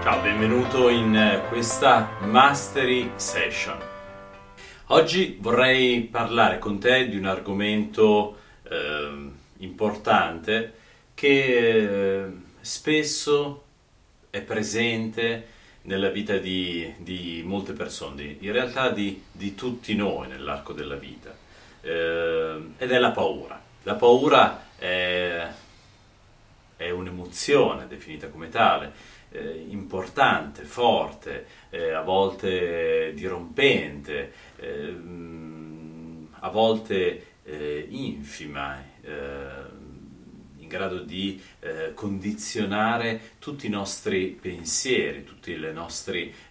Ciao, benvenuto in eh, questa Mastery Session. Oggi vorrei parlare con te di un argomento eh, importante che eh, spesso è presente nella vita di, di molte persone, in realtà di, di, tutti noi nell'arco della vita, eh, ed è la paura. La paura è, è un'emozione definita come tale, eh, importante, forte, eh, a volte dirompente, eh, a volte eh, infima in grado di eh, condizionare tutti i nostri pensieri, tutte le,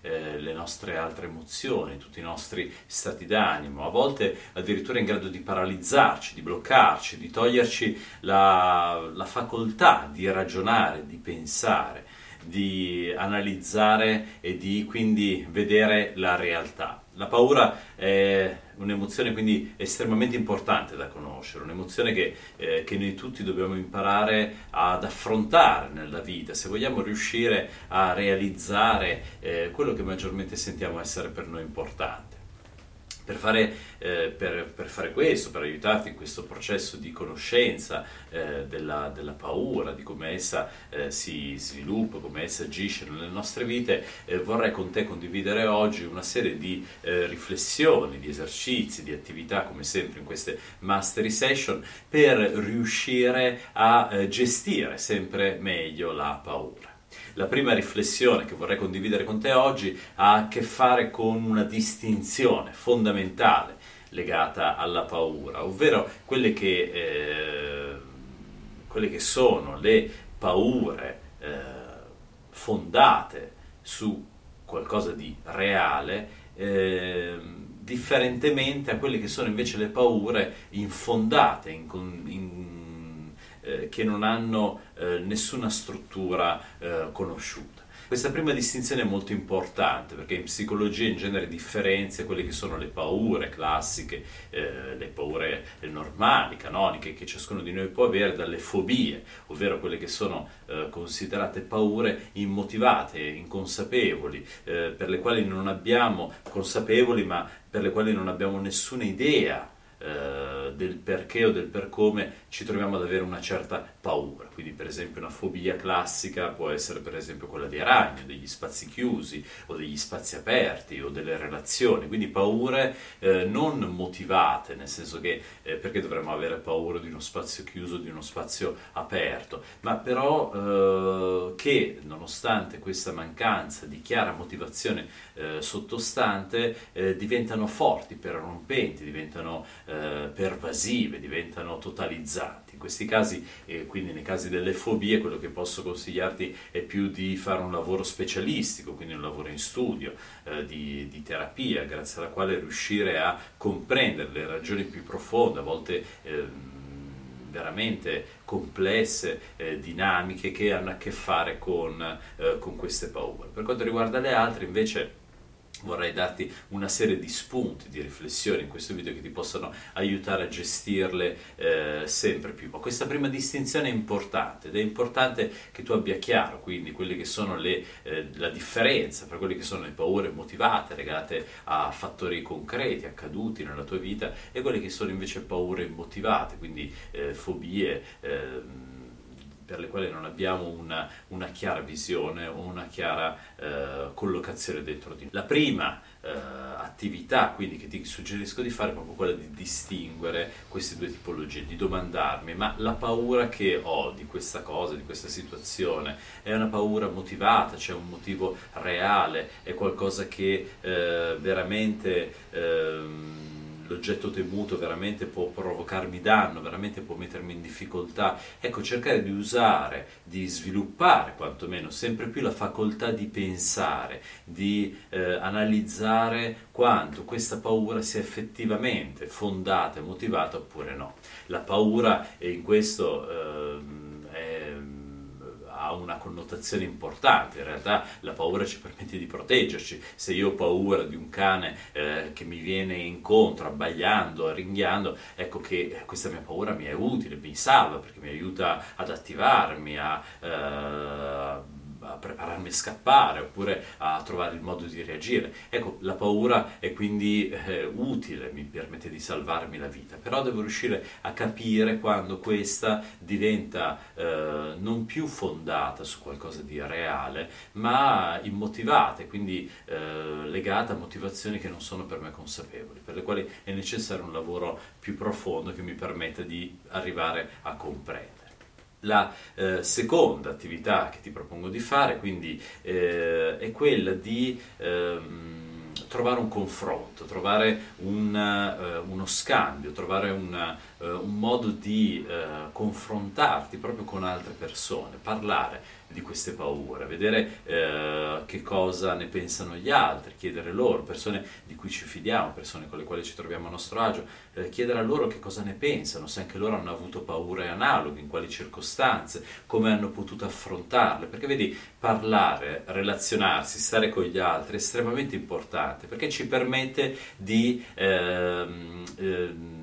eh, le, nostre altre emozioni, tutti i nostri stati d'animo, a volte addirittura in grado di paralizzarci, di bloccarci, di toglierci la, la facoltà di ragionare, di pensare di analizzare e di quindi vedere la realtà. La paura è un'emozione quindi estremamente importante da conoscere, un'emozione che, eh, che, noi tutti dobbiamo imparare ad affrontare nella vita, se vogliamo riuscire a realizzare eh, quello che maggiormente sentiamo essere per noi importante. Per fare, eh, per, per fare, questo, per aiutarti in questo processo di conoscenza eh, della, della, paura, di come essa eh, si sviluppa, come essa agisce nelle nostre vite, eh, vorrei con te condividere oggi una serie di eh, riflessioni, di esercizi, di attività, come sempre in queste mastery session, per riuscire a eh, gestire sempre meglio la paura. La prima riflessione che vorrei condividere con te oggi ha a che fare con una distinzione fondamentale legata alla paura, ovvero quelle che, eh, quelle che sono le paure eh, fondate su qualcosa di reale, eh, differentemente a quelle che sono invece le paure infondate, in, in eh, che non hanno eh, nessuna struttura eh, conosciuta. Questa prima distinzione è molto importante perché in psicologia in genere differenzia quelle che sono le paure classiche, eh, le paure normali, canoniche che ciascuno di noi può avere dalle fobie, ovvero quelle che sono eh, considerate paure immotivate, inconsapevoli, eh, per le quali non abbiamo consapevoli ma per le quali non abbiamo nessuna idea eh, del perché o del per come ci troviamo ad avere una certa paura. Quindi per esempio una fobia classica può essere per esempio quella di ragni, degli spazi chiusi o degli spazi aperti o delle relazioni, quindi paure eh, non motivate, nel senso che eh, perché dovremmo avere paura di uno spazio chiuso, di uno spazio aperto, ma però eh, che nonostante questa mancanza di chiara motivazione eh, sottostante diventano forti, perrompenti, diventano eh, pervasive, diventano totalizzanti. In questi casi, e quindi nei casi delle fobie, quello che posso consigliarti è più di fare un lavoro specialistico, quindi un lavoro in studio, eh, di, di, terapia, grazie alla quale riuscire a comprendere le ragioni più profonde, a volte eh, veramente complesse, eh, dinamiche che hanno a che fare con, eh, con queste paure. Per quanto riguarda le altre, invece, vorrei darti una serie di spunti, di riflessioni in questo video che ti possano aiutare a gestirle eh, sempre più. Ma questa prima distinzione è importante ed è importante che tu abbia chiaro quindi quelle che sono le, eh, la differenza tra quelle che sono le paure motivate legate a fattori concreti, accaduti nella tua vita e quelle che sono invece paure immotivate, quindi eh, fobie ehm, per le quali non abbiamo una, una chiara visione o una chiara eh, collocazione dentro di noi. La prima eh, attività quindi che ti suggerisco di fare è proprio quella di distinguere queste due tipologie, di domandarmi ma la paura che ho di questa cosa, di questa situazione, è una paura motivata, c'è un motivo reale, è qualcosa che eh, veramente ehm, l'oggetto temuto veramente può provocarmi danno, veramente può mettermi in difficoltà. Ecco, cercare di usare, di sviluppare quantomeno sempre più la facoltà di pensare, di eh, analizzare quanto questa paura sia effettivamente fondata e motivata oppure no. La paura in questo eh, una connotazione importante, in realtà la paura ci permette di proteggerci, se io ho paura di un cane eh, che mi viene incontro abbagliando, ringhiando, ecco che questa mia paura mi è utile, mi salva perché mi aiuta ad attivarmi, a... Eh, a prepararmi a scappare oppure a trovare il modo di reagire. Ecco, la paura è quindi eh, utile, mi permette di salvarmi la vita, però devo riuscire a capire quando questa diventa eh, non più fondata su qualcosa di reale, ma immotivata e quindi eh, legata a motivazioni che non sono per me consapevoli, per le quali è necessario un lavoro più profondo che mi permetta di arrivare a comprendere. La eh, seconda attività che ti propongo di fare quindi eh, è quella di ehm, trovare un confronto, trovare un, uh, uno scambio, trovare un, uh, un modo di uh, confrontarti proprio con altre persone, parlare di queste paure, vedere eh, che cosa ne pensano gli altri, chiedere loro, persone di cui ci fidiamo, persone con le quali ci troviamo a nostro agio, eh, chiedere a loro che cosa ne pensano, se anche loro hanno avuto paure analoghe, in quali circostanze, come hanno potuto affrontarle, perché vedi, parlare, relazionarsi, stare con gli altri è estremamente importante, perché ci permette di... Ehm, ehm,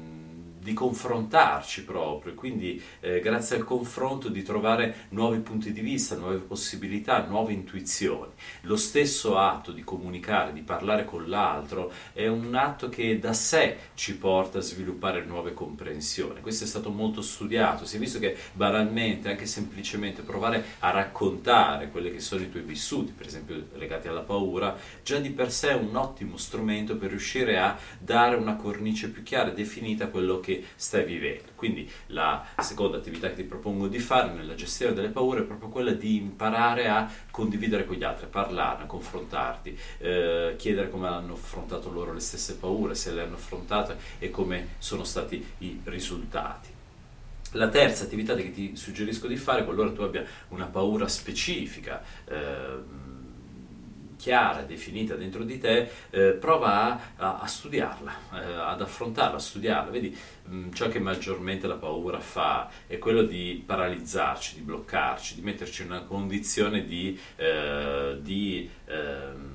di confrontarci proprio, quindi eh, grazie al confronto di trovare nuovi punti di vista, nuove possibilità, nuove intuizioni. Lo stesso atto di comunicare, di parlare con l'altro è un atto che da sé ci porta a sviluppare nuove comprensioni. Questo è stato molto studiato, si è visto che banalmente, anche semplicemente provare a raccontare quelli che sono i tuoi vissuti, per esempio legati alla paura, già di per sé è un ottimo strumento per riuscire a dare una cornice più chiara e definita a quello che che stai vivendo. Quindi la seconda attività che ti propongo di fare nella gestione delle paure è proprio quella di imparare a condividere con gli altri, parlarne, confrontarti, eh, chiedere come hanno affrontato loro le stesse paure, se le hanno affrontate e come sono stati i risultati. La terza attività che ti suggerisco di fare, qualora tu abbia una paura specifica, eh, chiara, definita dentro di te, eh, prova a, a studiarla, eh, ad affrontarla, a studiarla. Vedi, mh, mm, ciò che maggiormente la paura fa è quello di paralizzarci, di bloccarci, di metterci in una condizione di, eh, di ehm,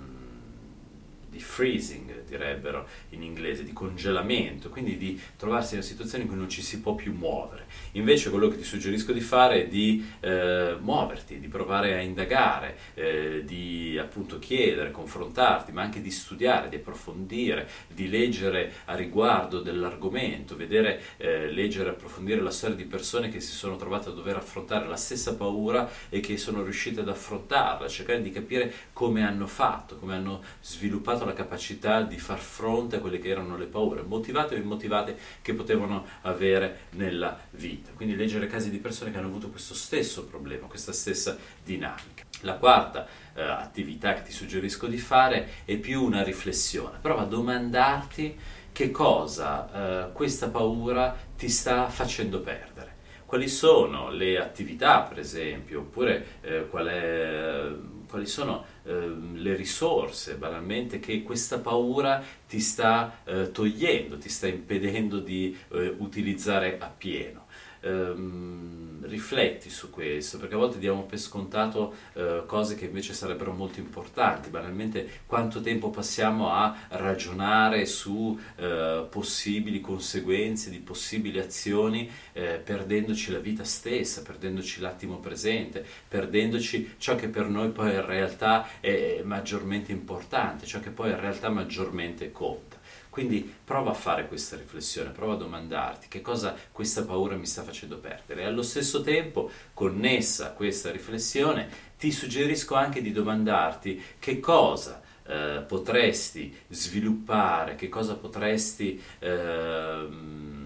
di freezing, direbbero in inglese, di congelamento, quindi di trovarsi in una situazione in cui non ci si può più muovere. Invece quello che ti suggerisco di fare è di eh, muoverti, di provare a indagare, eh, di appunto chiedere, confrontarti, ma anche di studiare, di approfondire, di leggere a riguardo dell'argomento, vedere, eh, leggere, approfondire la storia di persone che si sono trovate a dover affrontare la stessa paura e che sono riuscite ad affrontarla, cercare di capire come hanno fatto, come hanno sviluppato la capacità di far fronte a quelle che erano le paure, motivate o immotivate, che potevano avere nella vita. Quindi leggere casi di persone che hanno avuto questo stesso problema, questa stessa dinamica. La quarta eh, attività che ti suggerisco di fare è più una riflessione. Prova a domandarti che cosa eh, questa paura ti sta facendo perdere. Quali sono le attività, per esempio, oppure eh, qual è quali sono eh, le risorse banalmente che questa paura ti sta eh, togliendo, ti sta impedendo di eh, utilizzare appieno ehm, rifletti su questo, perché a volte diamo per scontato eh, cose che invece sarebbero molto importanti, banalmente quanto tempo passiamo a ragionare su eh, possibili conseguenze di possibili azioni, eh, perdendoci la vita stessa, perdendoci l'attimo presente, perdendoci ciò che per noi poi in realtà è maggiormente importante, ciò che poi in realtà maggiormente conta. Quindi prova a fare questa riflessione, prova a domandarti che cosa questa paura mi sta facendo perdere. E allo stesso tempo, connessa a questa riflessione, ti suggerisco anche di domandarti che cosa eh, potresti sviluppare, che cosa potresti... Eh,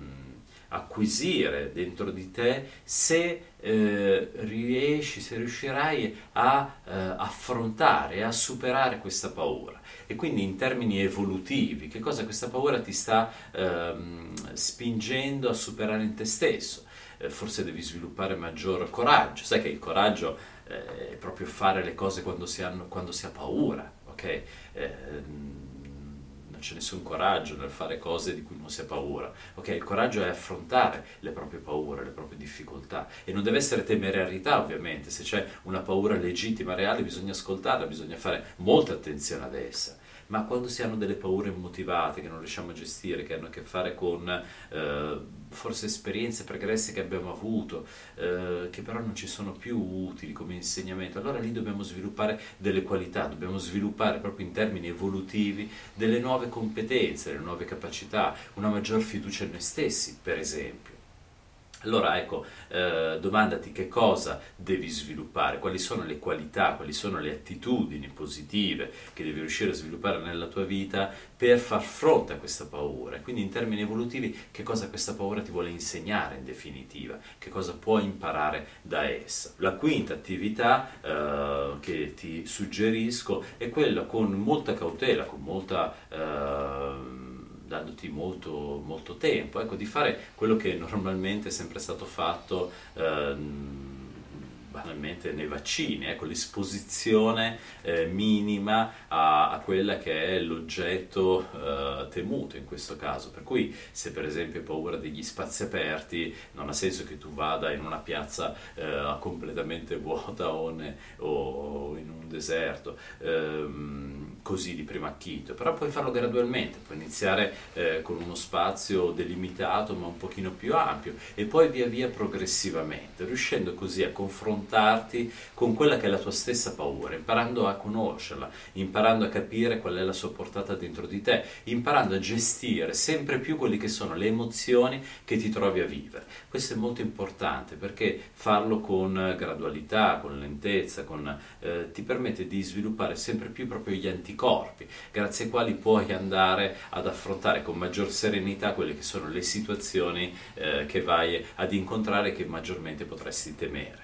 acquisire dentro di te se eh, riesci, se riuscirai a eh, affrontare, a superare questa paura. E quindi in termini evolutivi, che cosa questa paura ti sta ehm, spingendo a superare in te stesso? Eh, forse devi sviluppare maggior coraggio, sai che il coraggio eh, è proprio fare le cose quando si, hanno, quando si ha paura, ok? C'è nessun coraggio nel fare cose di cui non si ha paura. Ok, il coraggio è affrontare le proprie paure, le proprie difficoltà e non deve essere temerarietà, ovviamente. Se c'è una paura legittima, reale, bisogna ascoltarla, bisogna fare molta attenzione ad essa ma quando si hanno delle paure immotivate che non riusciamo a gestire, che hanno a che fare con eh, forse esperienze pregresse che abbiamo avuto, eh, che però non ci sono più utili come insegnamento, allora lì dobbiamo sviluppare delle qualità, dobbiamo sviluppare proprio in termini evolutivi delle nuove competenze, delle nuove capacità, una maggior fiducia in noi stessi, per esempio. Allora ecco, eh, domandati che cosa devi sviluppare, quali sono le qualità, quali sono le attitudini positive che devi riuscire a sviluppare nella tua vita per far fronte a questa paura. Quindi in termini evolutivi che cosa questa paura ti vuole insegnare in definitiva, che cosa puoi imparare da essa. La quinta attività eh, che ti suggerisco è quella con molta cautela, con molta... Eh, dandoti molto, molto tempo, ecco, di fare quello che normalmente è sempre stato fatto. Ehm, banalmente nei vaccini, ecco, l'esposizione eh, minima a, a, quella che è l'oggetto eh, temuto in questo caso. Per cui se per esempio hai paura degli spazi aperti, non ha senso che tu vada in una piazza eh, completamente vuota o, ne, o, in un deserto, ehm, così di primo acchito, però puoi farlo gradualmente, puoi iniziare eh, con uno spazio delimitato ma un pochino più ampio e poi via via progressivamente, riuscendo così a confrontare confrontarti con quella che è la tua stessa paura, imparando a conoscerla, imparando a capire qual è la sua portata dentro di te, imparando a gestire sempre più quelle che sono le emozioni che ti trovi a vivere. Questo è molto importante perché farlo con gradualità, con lentezza, con, eh, ti permette di sviluppare sempre più proprio gli anticorpi, grazie ai quali puoi andare ad affrontare con maggior serenità quelle che sono le situazioni eh, che vai ad incontrare che maggiormente potresti temere.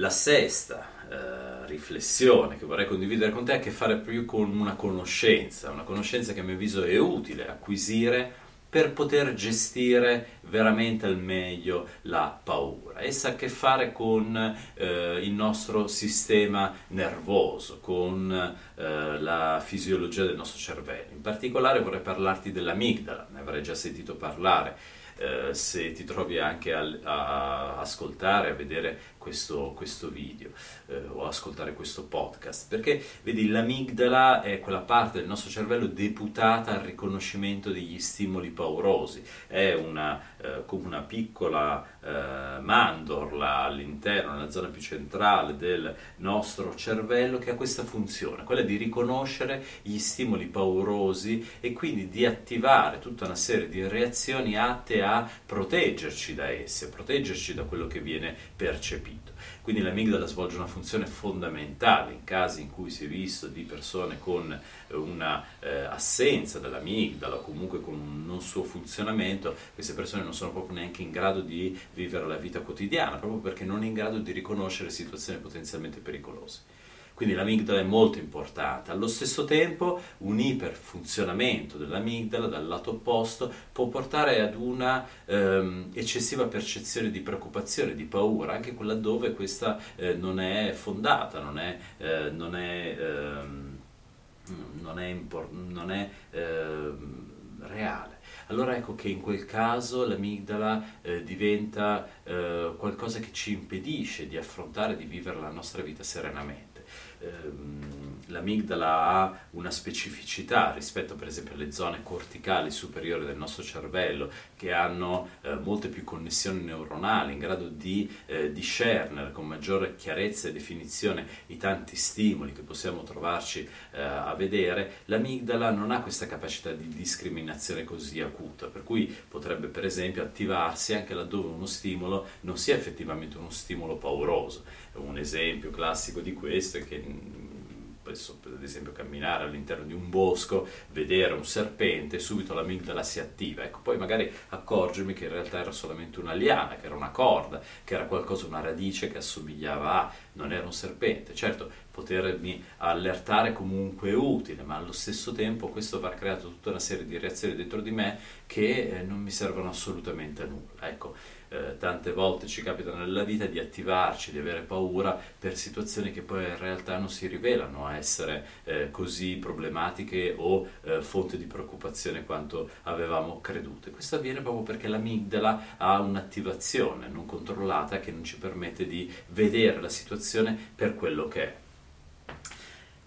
La sesta eh, riflessione che vorrei condividere con te ha a che fare più con una conoscenza, una conoscenza che a mio avviso è utile acquisire per poter gestire veramente al meglio la paura. Essa ha a che fare con eh, il nostro sistema nervoso, con eh, la fisiologia del nostro cervello. In particolare vorrei parlarti dell'amigdala, ne avrei già sentito parlare eh, se ti trovi anche a, a, ascoltare, a vedere questo, questo video eh, o ascoltare questo podcast, perché vedi l'amigdala è quella parte del nostro cervello deputata al riconoscimento degli stimoli paurosi, è una, eh, come una piccola eh, mandorla all'interno, nella zona più centrale del nostro cervello che ha questa funzione, quella di riconoscere gli stimoli paurosi e quindi di attivare tutta una serie di reazioni atte a proteggerci da esse, proteggerci da quello che viene percepito. Quindi l'amigdala svolge una funzione fondamentale in casi in cui si è visto di persone con eh, una eh, assenza dell'amigdala o comunque con un non suo funzionamento, queste persone non sono proprio neanche in grado di vivere la vita quotidiana, proprio perché non è in grado di riconoscere situazioni potenzialmente pericolose. Quindi l'amigdala è molto importante. Allo stesso tempo un iperfunzionamento dell'amigdala dal lato opposto può portare ad una ehm, eccessiva percezione di preoccupazione, di paura, anche quella dove questa eh, non è fondata, non è, eh, non è, ehm, non è, impor- non è ehm, reale. Allora ecco che in quel caso l'amigdala eh, diventa eh, qualcosa che ci impedisce di affrontare, di vivere la nostra vita serenamente ehm, l'amigdala ha una specificità rispetto per esempio alle zone corticali superiori del nostro cervello che hanno eh, molte più connessioni neuronali in grado di eh, discernere con maggiore chiarezza e definizione i tanti stimoli che possiamo trovarci eh, a vedere, l'amigdala non ha questa capacità di discriminazione così acuta, per cui potrebbe per esempio attivarsi anche laddove uno stimolo non sia effettivamente uno stimolo pauroso. Un esempio classico di questo è che Adesso, ad esempio, camminare all'interno di un bosco, vedere un serpente, subito l'amigdala si attiva. Ecco, poi magari accorgermi che in realtà era solamente una liana, che era una corda, che era qualcosa, una radice che assomigliava a, non era un serpente. Certo, potermi allertare comunque utile, ma allo stesso tempo questo avrà creato tutta una serie di reazioni dentro di me che eh, non mi servono assolutamente a nulla. Ecco, eh, tante volte ci capita nella vita di attivarci, di avere paura per situazioni che poi in realtà non si rivelano essere eh, così problematiche o eh, fonte di preoccupazione quanto avevamo creduto. Questo avviene proprio perché l'amigdala ha un'attivazione non controllata che non ci permette di vedere la situazione per quello che è.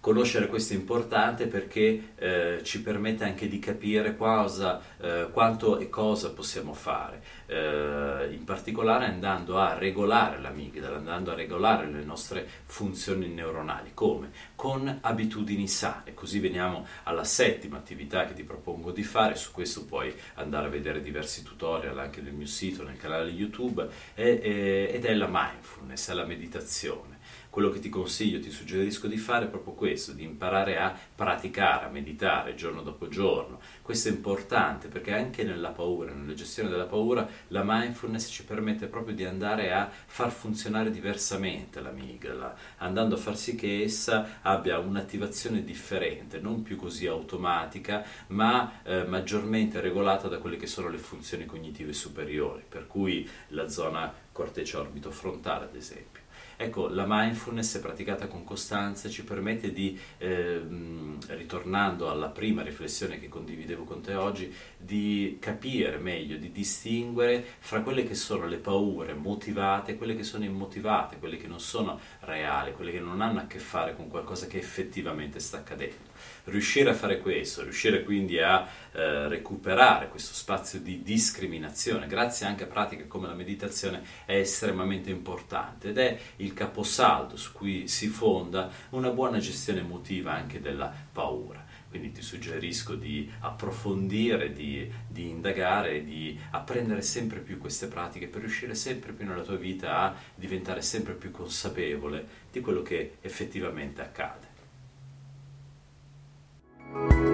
Conoscere questo è importante perché eh, ci permette anche di capire cosa, eh, quanto e cosa possiamo fare, eh, in particolare andando a regolare l'amigdala, andando a regolare le nostre funzioni neuronali. Come? Con abitudini sane. Così veniamo alla settima attività che ti propongo di fare, su questo puoi andare a vedere diversi tutorial anche nel mio sito, nel canale YouTube, ed è la mindfulness, è la meditazione quello che ti consiglio, ti suggerisco di fare è proprio questo, di imparare a praticare, a meditare giorno dopo giorno. Questo è importante perché anche nella paura, nella gestione della paura, la mindfulness ci permette proprio di andare a far funzionare diversamente l'amigdala, andando a far sì che essa abbia un'attivazione differente, non più così automatica, ma eh, maggiormente regolata da quelle che sono le funzioni cognitive superiori, per cui la zona corteccia orbito frontale, ad esempio. Ecco, la mindfulness praticata con costanza ci permette di, eh, ritornando alla prima riflessione che condividevo con te oggi, di capire meglio, di distinguere fra quelle che sono le paure motivate e quelle che sono immotivate, quelle che non sono reali, quelle che non hanno a che fare con qualcosa che effettivamente sta accadendo. Riuscire a fare questo, riuscire quindi a eh, recuperare questo spazio di discriminazione, grazie anche a pratiche come la meditazione, è estremamente importante ed è il caposaldo su cui si fonda una buona gestione emotiva anche della paura. Quindi ti suggerisco di approfondire, di, di indagare, di apprendere sempre più queste pratiche per riuscire sempre più nella tua vita a diventare sempre più consapevole di quello che effettivamente accade. Thank you